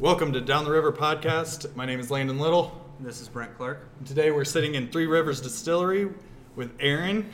Welcome to Down the River Podcast. My name is Landon Little. This is Brent Clark. Today we're sitting in Three Rivers Distillery with Aaron,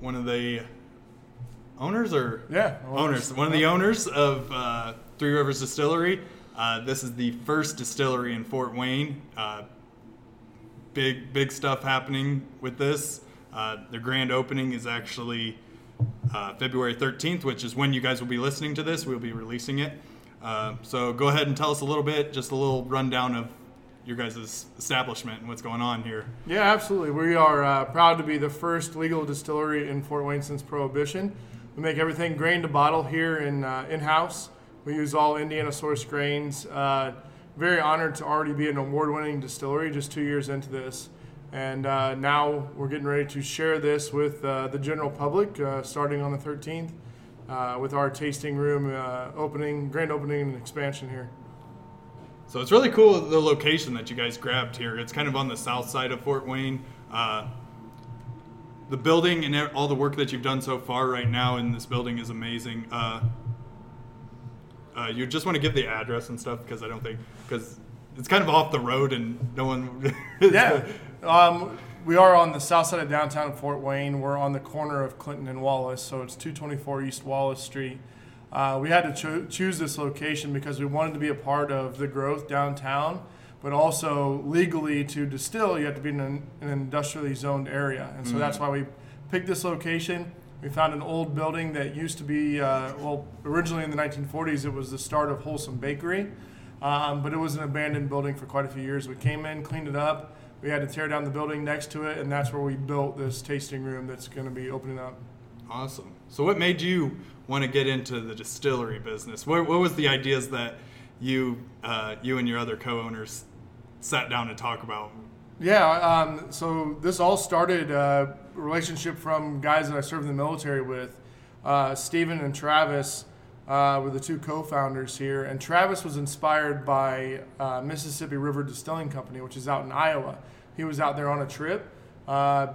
one of the owners or Yeah, owners, one of the owners of uh, Three Rivers Distillery. Uh, this is the first distillery in Fort Wayne. Uh, big big stuff happening with this. Uh, the grand opening is actually uh, February 13th, which is when you guys will be listening to this. We'll be releasing it. Uh, so go ahead and tell us a little bit, just a little rundown of your guys' establishment and what's going on here. Yeah, absolutely. We are uh, proud to be the first legal distillery in Fort Wayne since Prohibition. We make everything grain to bottle here in uh, in house. We use all Indiana sourced grains. Uh, very honored to already be an award winning distillery just two years into this. And uh, now we're getting ready to share this with the general public starting on the 13th uh, with our tasting room uh, opening, grand opening and expansion here. So it's really cool the location that you guys grabbed here. It's kind of on the south side of Fort Wayne. Uh, the building and all the work that you've done so far right now in this building is amazing. Uh, uh, you just want to give the address and stuff because I don't think because it's kind of off the road and no one. yeah. Um, we are on the south side of downtown Fort Wayne. We're on the corner of Clinton and Wallace, so it's 224 East Wallace Street. Uh, we had to cho- choose this location because we wanted to be a part of the growth downtown, but also legally to distill, you have to be in an, an industrially zoned area. And so that's why we picked this location. We found an old building that used to be, uh, well, originally in the 1940s, it was the start of Wholesome Bakery, um, but it was an abandoned building for quite a few years. We came in, cleaned it up. We had to tear down the building next to it, and that's where we built this tasting room that's going to be opening up. Awesome. So what made you want to get into the distillery business? What, what was the ideas that you uh, you and your other co-owners sat down to talk about? Yeah, um, so this all started uh, a relationship from guys that I served in the military with. Uh, Stephen and Travis uh, were the two co-founders here, and Travis was inspired by uh, Mississippi River Distilling Company, which is out in Iowa. He was out there on a trip, uh,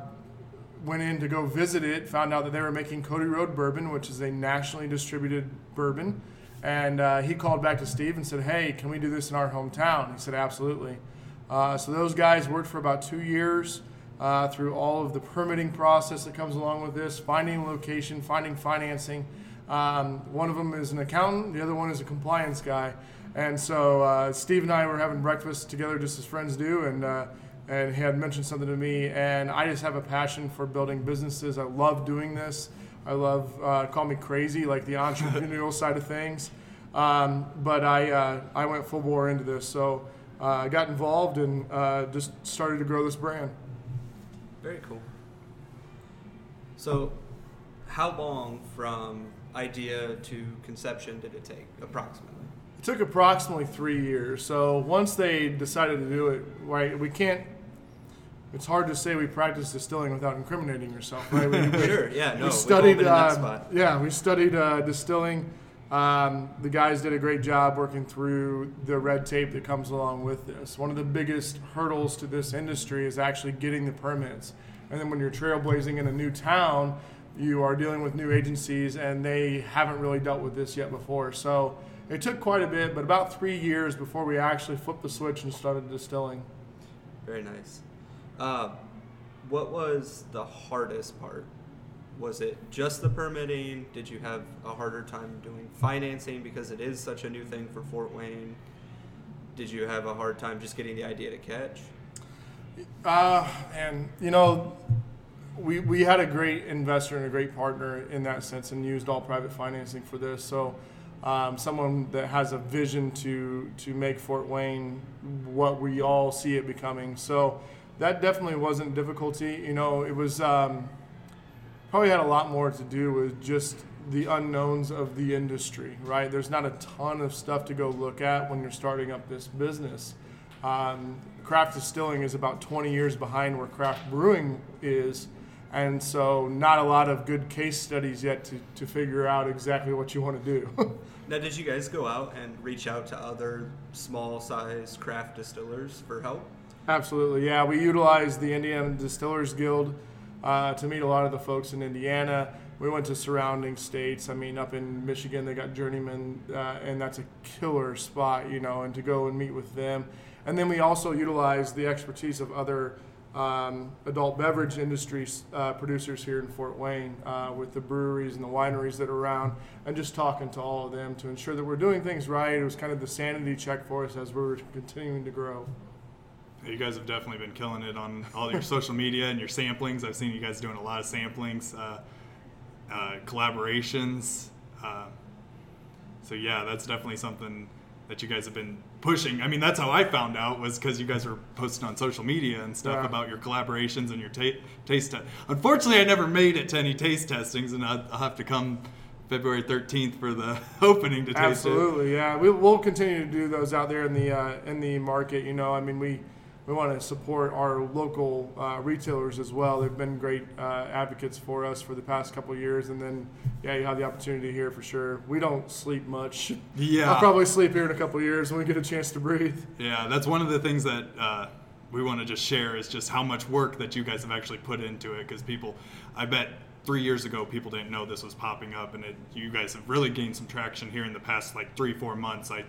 went in to go visit it, found out that they were making Cody Road bourbon, which is a nationally distributed bourbon, and uh, he called back to Steve and said, "Hey, can we do this in our hometown?" He said, "Absolutely." Uh, so those guys worked for about two years uh, through all of the permitting process that comes along with this, finding location, finding financing. Um, one of them is an accountant, the other one is a compliance guy. And so uh, Steve and I were having breakfast together, just as friends do, and uh, and he had mentioned something to me. And I just have a passion for building businesses. I love doing this. I love uh, call me crazy, like the entrepreneurial side of things. Um, but I uh, I went full bore into this, so uh, I got involved and uh, just started to grow this brand. Very cool. So, how long from idea to conception did it take, approximately? It took approximately three years. So once they decided to do it, right, we can't. It's hard to say we practice distilling without incriminating yourself, right? We, we- Sure, yeah, no. we studied. go over the next uh, spot. yeah, we studied uh, distilling. Um, the guys did a great job working through the red tape that comes along with this. One of the biggest hurdles to this industry is actually getting the permits. And then when you're trailblazing in a new town, you are dealing with new agencies, and they haven't really dealt with this yet before. So it took quite a bit, but about three years before we actually flipped the switch and started distilling. Very nice. Uh, what was the hardest part? Was it just the permitting? Did you have a harder time doing financing because it is such a new thing for Fort Wayne? Did you have a hard time just getting the idea to catch? Uh, and you know, we we had a great investor and a great partner in that sense, and used all private financing for this. So, um, someone that has a vision to to make Fort Wayne what we all see it becoming. So, that definitely wasn't difficulty. You know, it was um, probably had a lot more to do with just the unknowns of the industry. Right? There's not a ton of stuff to go look at when you're starting up this business. Um, craft distilling is about 20 years behind where craft brewing is. And so, not a lot of good case studies yet to, to figure out exactly what you want to do. Now, did you guys go out and reach out to other small size craft distillers for help? Absolutely, yeah. We utilize the Indiana Distillers Guild uh, to meet a lot of the folks in Indiana. We went to surrounding states. I mean, up in Michigan, they got Journeyman, uh, and that's a killer spot, you know, and to go and meet with them. And then we also utilize the expertise of other um, adult beverage industry uh, producers here in Fort Wayne uh, with the breweries and the wineries that are around, and just talking to all of them to ensure that we're doing things right. It was kind of the sanity check for us as we were continuing to grow. You guys have definitely been killing it on all your social media and your samplings. I've seen you guys doing a lot of samplings, uh, uh collaborations. Uh, so yeah, that's definitely something that you guys have been pushing. I mean, that's how I found out was because you guys were posting on social media and stuff Yeah. about your collaborations and your ta- taste test. Unfortunately, I never made it to any taste testings, and I'll, I'll have to come February 13th for the opening to taste it. Absolutely, yeah. We, we'll continue to do those out there in the uh, in the market. You know, I mean, we we want to support our local uh, retailers as well. They've been great uh, advocates for us for the past couple of years, and then yeah, you have the opportunity here for sure. We don't sleep much. Yeah. I'll probably sleep here in a couple years when we get a chance to breathe. Yeah, that's one of the things that uh, we want to just share is just how much work that you guys have actually put into it. Because people, I bet three years ago, people didn't know this was popping up, and it, you guys have really gained some traction here in the past like three, four months. I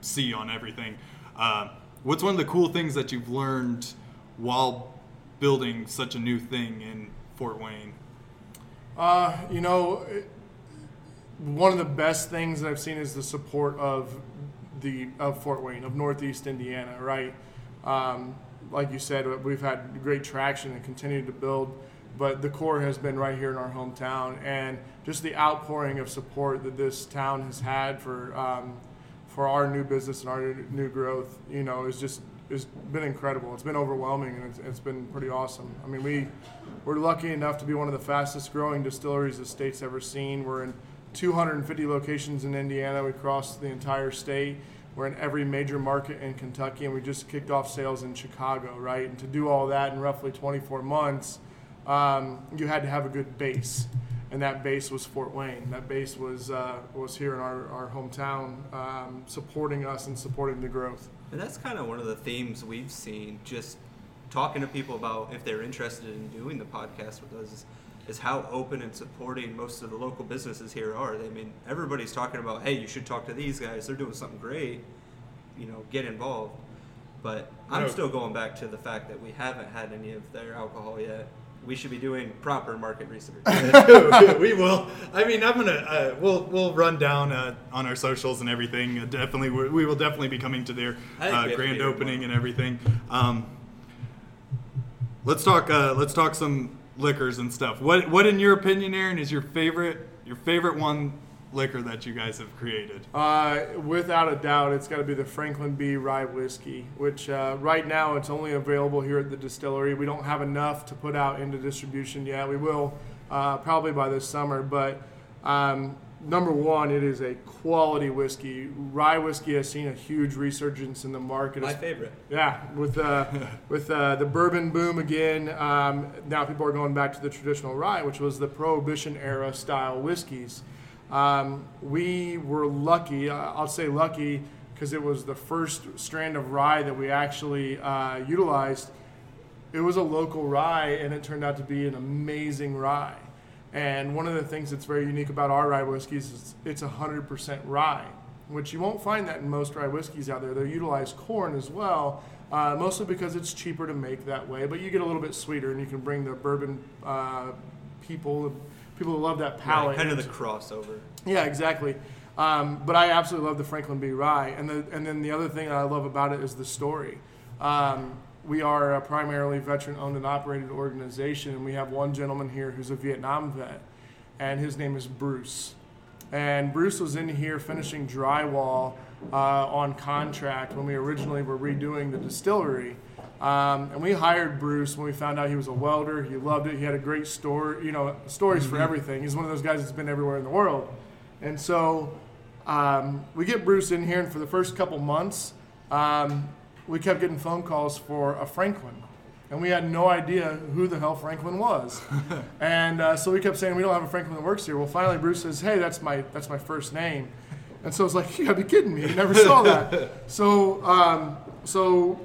see on everything. Uh, what's one of the cool things that you've learned while building such a new thing in Fort Wayne? Uh, you know, one of the best things that I've seen is the support of the of Fort Wayne of Northeast Indiana. Right, um, like you said, we've had great traction and continue to build, but the core has been right here in our hometown, and just the outpouring of support that this town has had for um, for our new business and our new growth, you know, is just it's been incredible. It's been overwhelming and it's, it's been pretty awesome. I mean, we we're lucky enough to be one of the fastest growing distilleries the state's ever seen. We're in 250 locations in Indiana. We cross the entire state. We're in every major market in Kentucky, and we just kicked off sales in Chicago, right? And to do all that in roughly 24 months, um, you had to have a good base and that base was Fort Wayne. That base was uh, was here in our, our hometown, um, supporting us and supporting the growth. And that's kind of one of the themes we've seen just talking to people about if they're interested in doing the podcast with us is, is how open and supporting most of the local businesses here are. I mean, everybody's talking about, hey, you should talk to these guys. They're doing something great. You know, get involved. But I'm No. still going back to the fact that we haven't had any of their alcohol yet. We should be doing proper market research. we will. I mean, I'm gonna. Uh, we'll we'll run down uh, on our socials and everything. Uh, definitely, we, we will definitely be coming to their I think we have uh, grand opening and everything. Um, let's talk. Uh, let's talk some liquors and stuff. What what in your opinion, Aaron, is your favorite your favorite one liquor that you guys have created? Uh, without a doubt, it's got to be the Franklin B Rye Whiskey, which uh, right now it's only available here at the distillery. We don't have enough to put out into distribution yet. We will uh, probably by this summer, but um, number one, it is a quality whiskey. Rye whiskey has seen a huge resurgence in the market. My favorite. Yeah, with uh, with uh, the bourbon boom again, um, now people are going back to the traditional rye, which was the Prohibition era style whiskeys. Um, we were lucky, uh, I'll say lucky, because it was the first strand of rye that we actually uh, utilized. It was a local rye, and it turned out to be an amazing rye. And one of the things that's very unique about our rye whiskeys is it's 100% rye, which you won't find that in most rye whiskeys out there. They utilize corn as well, uh, mostly because it's cheaper to make that way. But you get a little bit sweeter, and you can bring the bourbon uh, people, people love that palate. kind of the crossover. yeah, exactly. Um, but I absolutely love the Franklin B. Rye, and the and then the other thing that I love about it is the story. Um, we are a primarily veteran-owned and operated organization, and we have one gentleman here who's a Vietnam vet, and his name is Bruce. And Bruce was in here finishing drywall uh, on contract when we originally were redoing the distillery. Um, and we hired Bruce when we found out he was a welder. He loved it. He had a great story, you know, stories for everything. He's one of those guys that's been everywhere in the world. And so um, we get Bruce in here, and for the first couple months, um, we kept getting phone calls for a Franklin. And we had no idea who the hell Franklin was. and uh, so we kept saying, we don't have a Franklin that works here. Well, finally, Bruce says, hey, that's my, that's my first name. And so it's like, you gotta be kidding me. You never saw that. so, um, so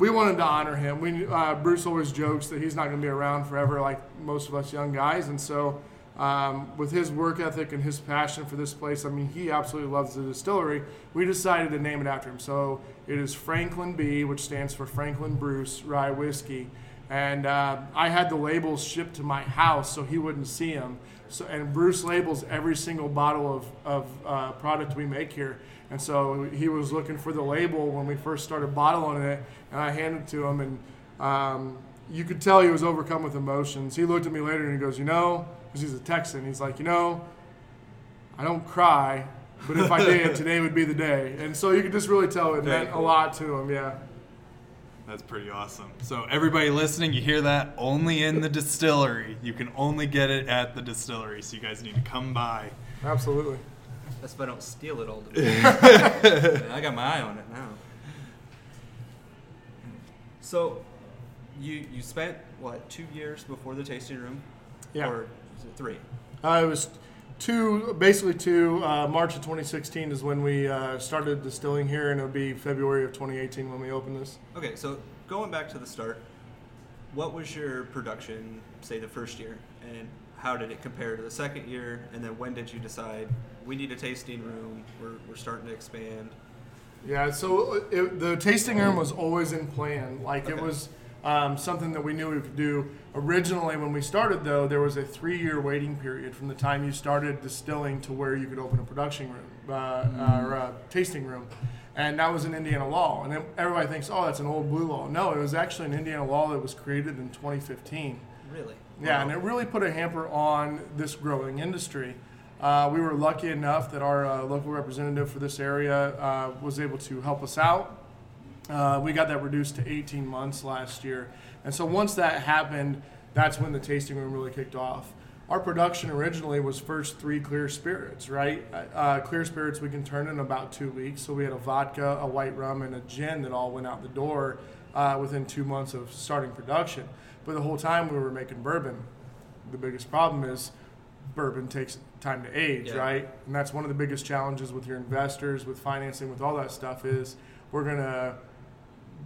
we wanted to honor him. We, uh, Bruce always jokes that he's not going to be around forever like most of us young guys. And so um, with his work ethic and his passion for this place, I mean, he absolutely loves the distillery. We decided to name it after him. So it is Franklin B, which stands for Franklin Bruce Rye Whiskey. And uh, I had the labels shipped to my house so he wouldn't see them. So, and Bruce labels every single bottle of, of uh, product we make here. And so he was looking for the label when we first started bottling it, and I handed it to him, and um, you could tell he was overcome with emotions. He looked at me later and he goes, "You know," because he's a Texan. He's like, "You know, I don't cry, but if I did, today would be the day." And so you could just really tell it Very meant cool. a lot to him. Yeah. That's pretty awesome. So everybody listening, you hear that? Only in the distillery. You can only get it at the distillery. So you guys need to come by. Absolutely. That's if I don't steal it all today. I got my eye on it now. So, you you spent what two years before the tasting room? Yeah. Or is it three? Uh, it was two, basically two. Uh, March of 2016 is when we uh, started distilling here, and it'll be February of 2018 when we open this. Okay, so going back to the start, what was your production, say the first year, and how did it compare to the second year? And then when did you decide we need a tasting room? We're, we're starting to expand. Yeah, so it, the tasting room was always in plan. Like it was um, something that we knew we could do. Originally, when we started, though, there was a three-year waiting period from the time you started distilling to where you could open a production room uh, uh, or a tasting room, and that was an Indiana law. And everybody thinks, oh, that's an old blue law. No, it was actually an Indiana law that was created in 2015. Really? Yeah, and it really put a hamper on this growing industry. Uh, we were lucky enough that our uh, local representative for this area uh, was able to help us out. Uh, we got that reduced to 18 months last year. And so once that happened, that's when the tasting room really kicked off. Our production originally was first three clear spirits, right? Uh, clear spirits we can turn in about two weeks. So we had a vodka, a white rum, and a gin that all went out the door uh, within two months of starting production. But the whole time we were making bourbon. The biggest problem is bourbon takes time to age, Yeah. right? And that's one of the biggest challenges with your investors, with financing, with all that stuff is we're gonna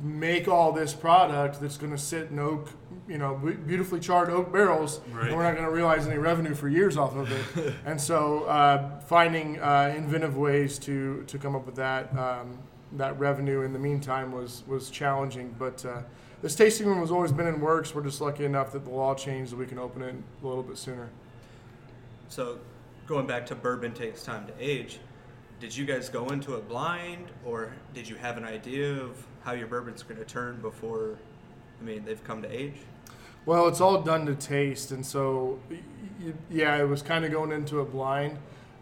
make all this product that's gonna sit in oak, you know, beautifully charred oak barrels, Right. and we're not gonna realize any revenue for years off of it. and so uh, finding uh, inventive ways to to come up with that um, that revenue in the meantime was was challenging, but. Uh, this tasting room has always been in works. We're just lucky enough that the law changed that we can open it a little bit sooner. So, going back to bourbon takes time to age, did you guys go into it blind, or did you have an idea of how your bourbon's going to turn before? I mean, they've come to age. Well, it's all done to taste, and so yeah, it was kind of going into it blind.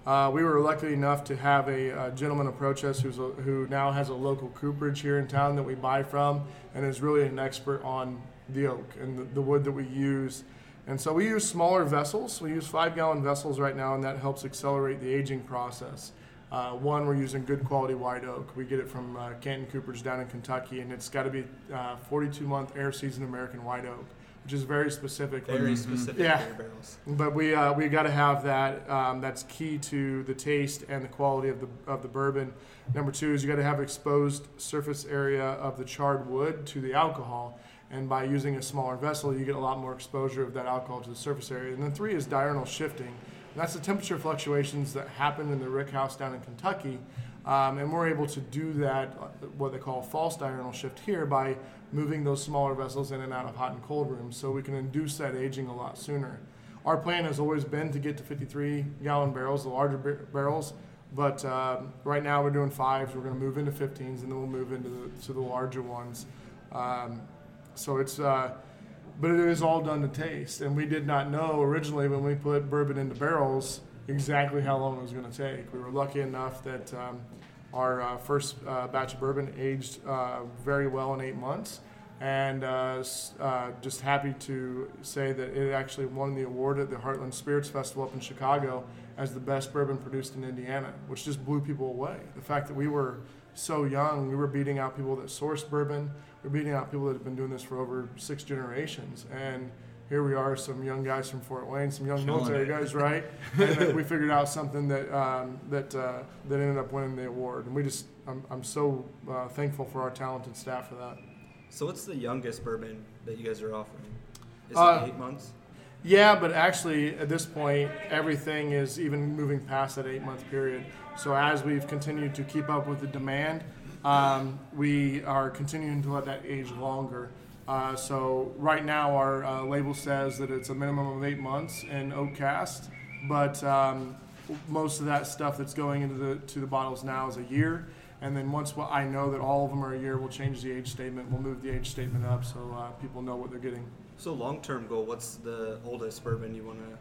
Uh, we were lucky enough to have a, uh gentleman approach us who's a, who now has a local cooperage here in town that we buy from, and is really an expert on the oak and the, the wood that we use. And so we use smaller vessels. We use five gallon vessels right now, and that helps accelerate the aging process. Uh, one, we're using good quality white oak. We get it from uh, Canton Coopers down in Kentucky, and it's got to be uh, 42 month air season American white oak, which is very specific. Very Mhm. specific Yeah. barrels. But we uh, we got to have that. Um, that's key to the taste and the quality of the of the bourbon. Number two is you got to have exposed surface area of the charred wood to the alcohol, and by using a smaller vessel, you get a lot more exposure of that alcohol to the surface area. And then three is diurnal shifting. And that's the temperature fluctuations that happen in the rick house down in Kentucky. Um, and we're able to do that, uh, what they call a false diurnal shift here, by moving those smaller vessels in and out of hot and cold rooms so we can induce that aging a lot sooner. Our plan has always been to get to 53 gallon barrels, the larger bar- barrels, but um, right now we're doing fives. We're going to move into 15s and then we'll move into the, to the larger ones. Um, so it's, uh, but it is all done to taste. And we did not know originally when we put bourbon into barrels exactly how long it was going to take. We were lucky enough that um, our uh, first uh, batch of bourbon aged uh, very well in eight months. And uh, uh, just happy to say that it actually won the award at the Heartland Spirits Festival up in Chicago as the best bourbon produced in Indiana, which just blew people away. The fact that we were so young, we were beating out people that sourced bourbon, we we're beating out people that have been doing this for over six generations. And here we are, some young guys from Fort Wayne, some young Killing military it. guys, right? and we figured out something that um, that uh, that ended up winning the award. And we just, I'm, I'm so uh, thankful for our talented staff for that. So, what's the youngest bourbon that you guys are offering? Is Uh, it eight months? Yeah, but actually, at this point, everything is even moving past that eight month period. So, as we've continued to keep up with the demand, um, we are continuing to let that age longer. Uh, so, right now, our uh, label says that it's a minimum of eight months in oak cast, but um, most of that stuff that's going into the to the bottles now is a year. And then once I know that all of them are a year, we'll change the age statement. We'll move the age statement up so uh, people know what they're getting. So long term goal, what's the oldest bourbon you want to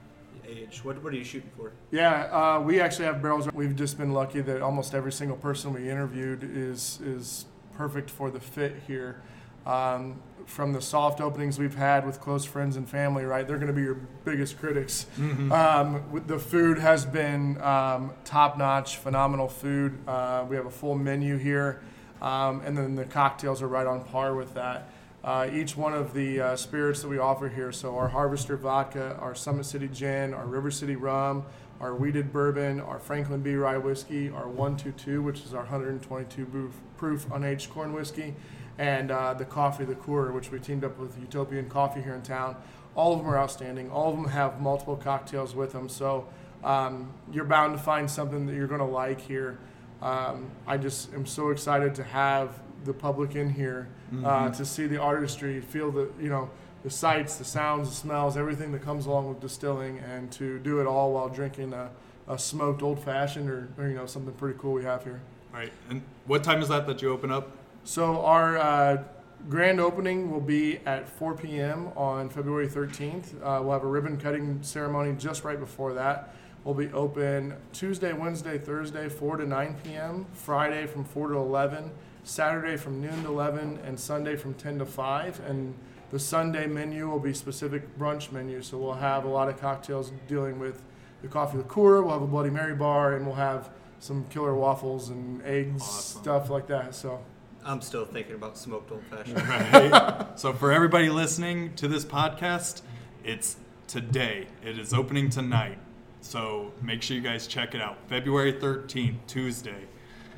age? What what are you shooting for? Yeah, uh, we actually have barrels. We've just been lucky that almost every single person we interviewed is is perfect for the fit here. Um, from the soft openings we've had with close friends and family, right? They're going to be your biggest critics. Um, the food has been um, top notch, phenomenal food. Uh, we have a full menu here, um, and then the cocktails are right on par with that. Uh, each one of the uh, spirits that we offer here, so our Harvester Vodka, our Summit City Gin, our River City Rum, our Wheated Bourbon, our Franklin B. Rye Whiskey, our 122, which is our 122 proof, proof unaged corn whiskey, and uh, the Coffee the Liqueur, which we teamed up with Utopian Coffee here in town. All of them are outstanding. All of them have multiple cocktails with them, so um, you're bound to find something that you're going to like here. Um, I just am so excited to have the public in here uh, to see the artistry, feel the you know the sights, the sounds, the smells, everything that comes along with distilling, and to do it all while drinking a, a smoked old fashioned or, or you know something pretty cool we have here. Right. And what time is that that you open up? So our uh, grand opening will be at 4 p.m. on February 13th. Uh, we'll have a ribbon cutting ceremony just right before that. We'll be open Tuesday, Wednesday, Thursday, 4 to 9 p.m. Friday from 4 to 11. Saturday from noon to 11, and Sunday from 10 to 5. And the Sunday menu will be specific brunch menu. So we'll have a lot of cocktails dealing with the coffee liqueur. We'll have a Bloody Mary bar, and we'll have some killer waffles and eggs, Awesome. stuff like that. So. I'm still thinking about smoked old fashioned. Right. so for everybody listening to this podcast, it's today. It is opening tonight. So make sure you guys check it out. February 13th, Tuesday.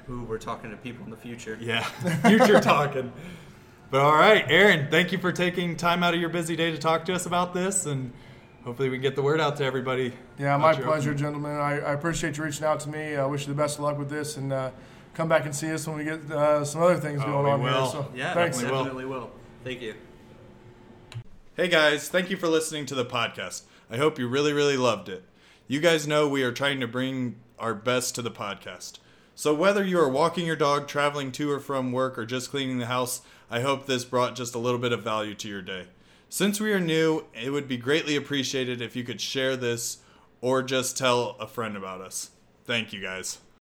Ooh, we're talking to people in the future. Yeah, future talking. But all right, Aaron, thank you for taking time out of your busy day to talk to us about this, and hopefully we can get the word out to everybody. Yeah, my pleasure, opening. gentlemen. I, I appreciate you reaching out to me. I wish you the best of luck with this, and uh, come back and see us when we get uh, some other things Oh, going we on will. here. So, Yeah, thanks. definitely will. definitely will. Thank you. Hey guys, thank you for listening to the podcast. I hope you really, really loved it. You guys know we are trying to bring our best to the podcast. So whether you are walking your dog, traveling to or from work, or just cleaning the house, I hope this brought just a little bit of value to your day. Since we are new, it would be greatly appreciated if you could share this or just tell a friend about us. Thank you guys.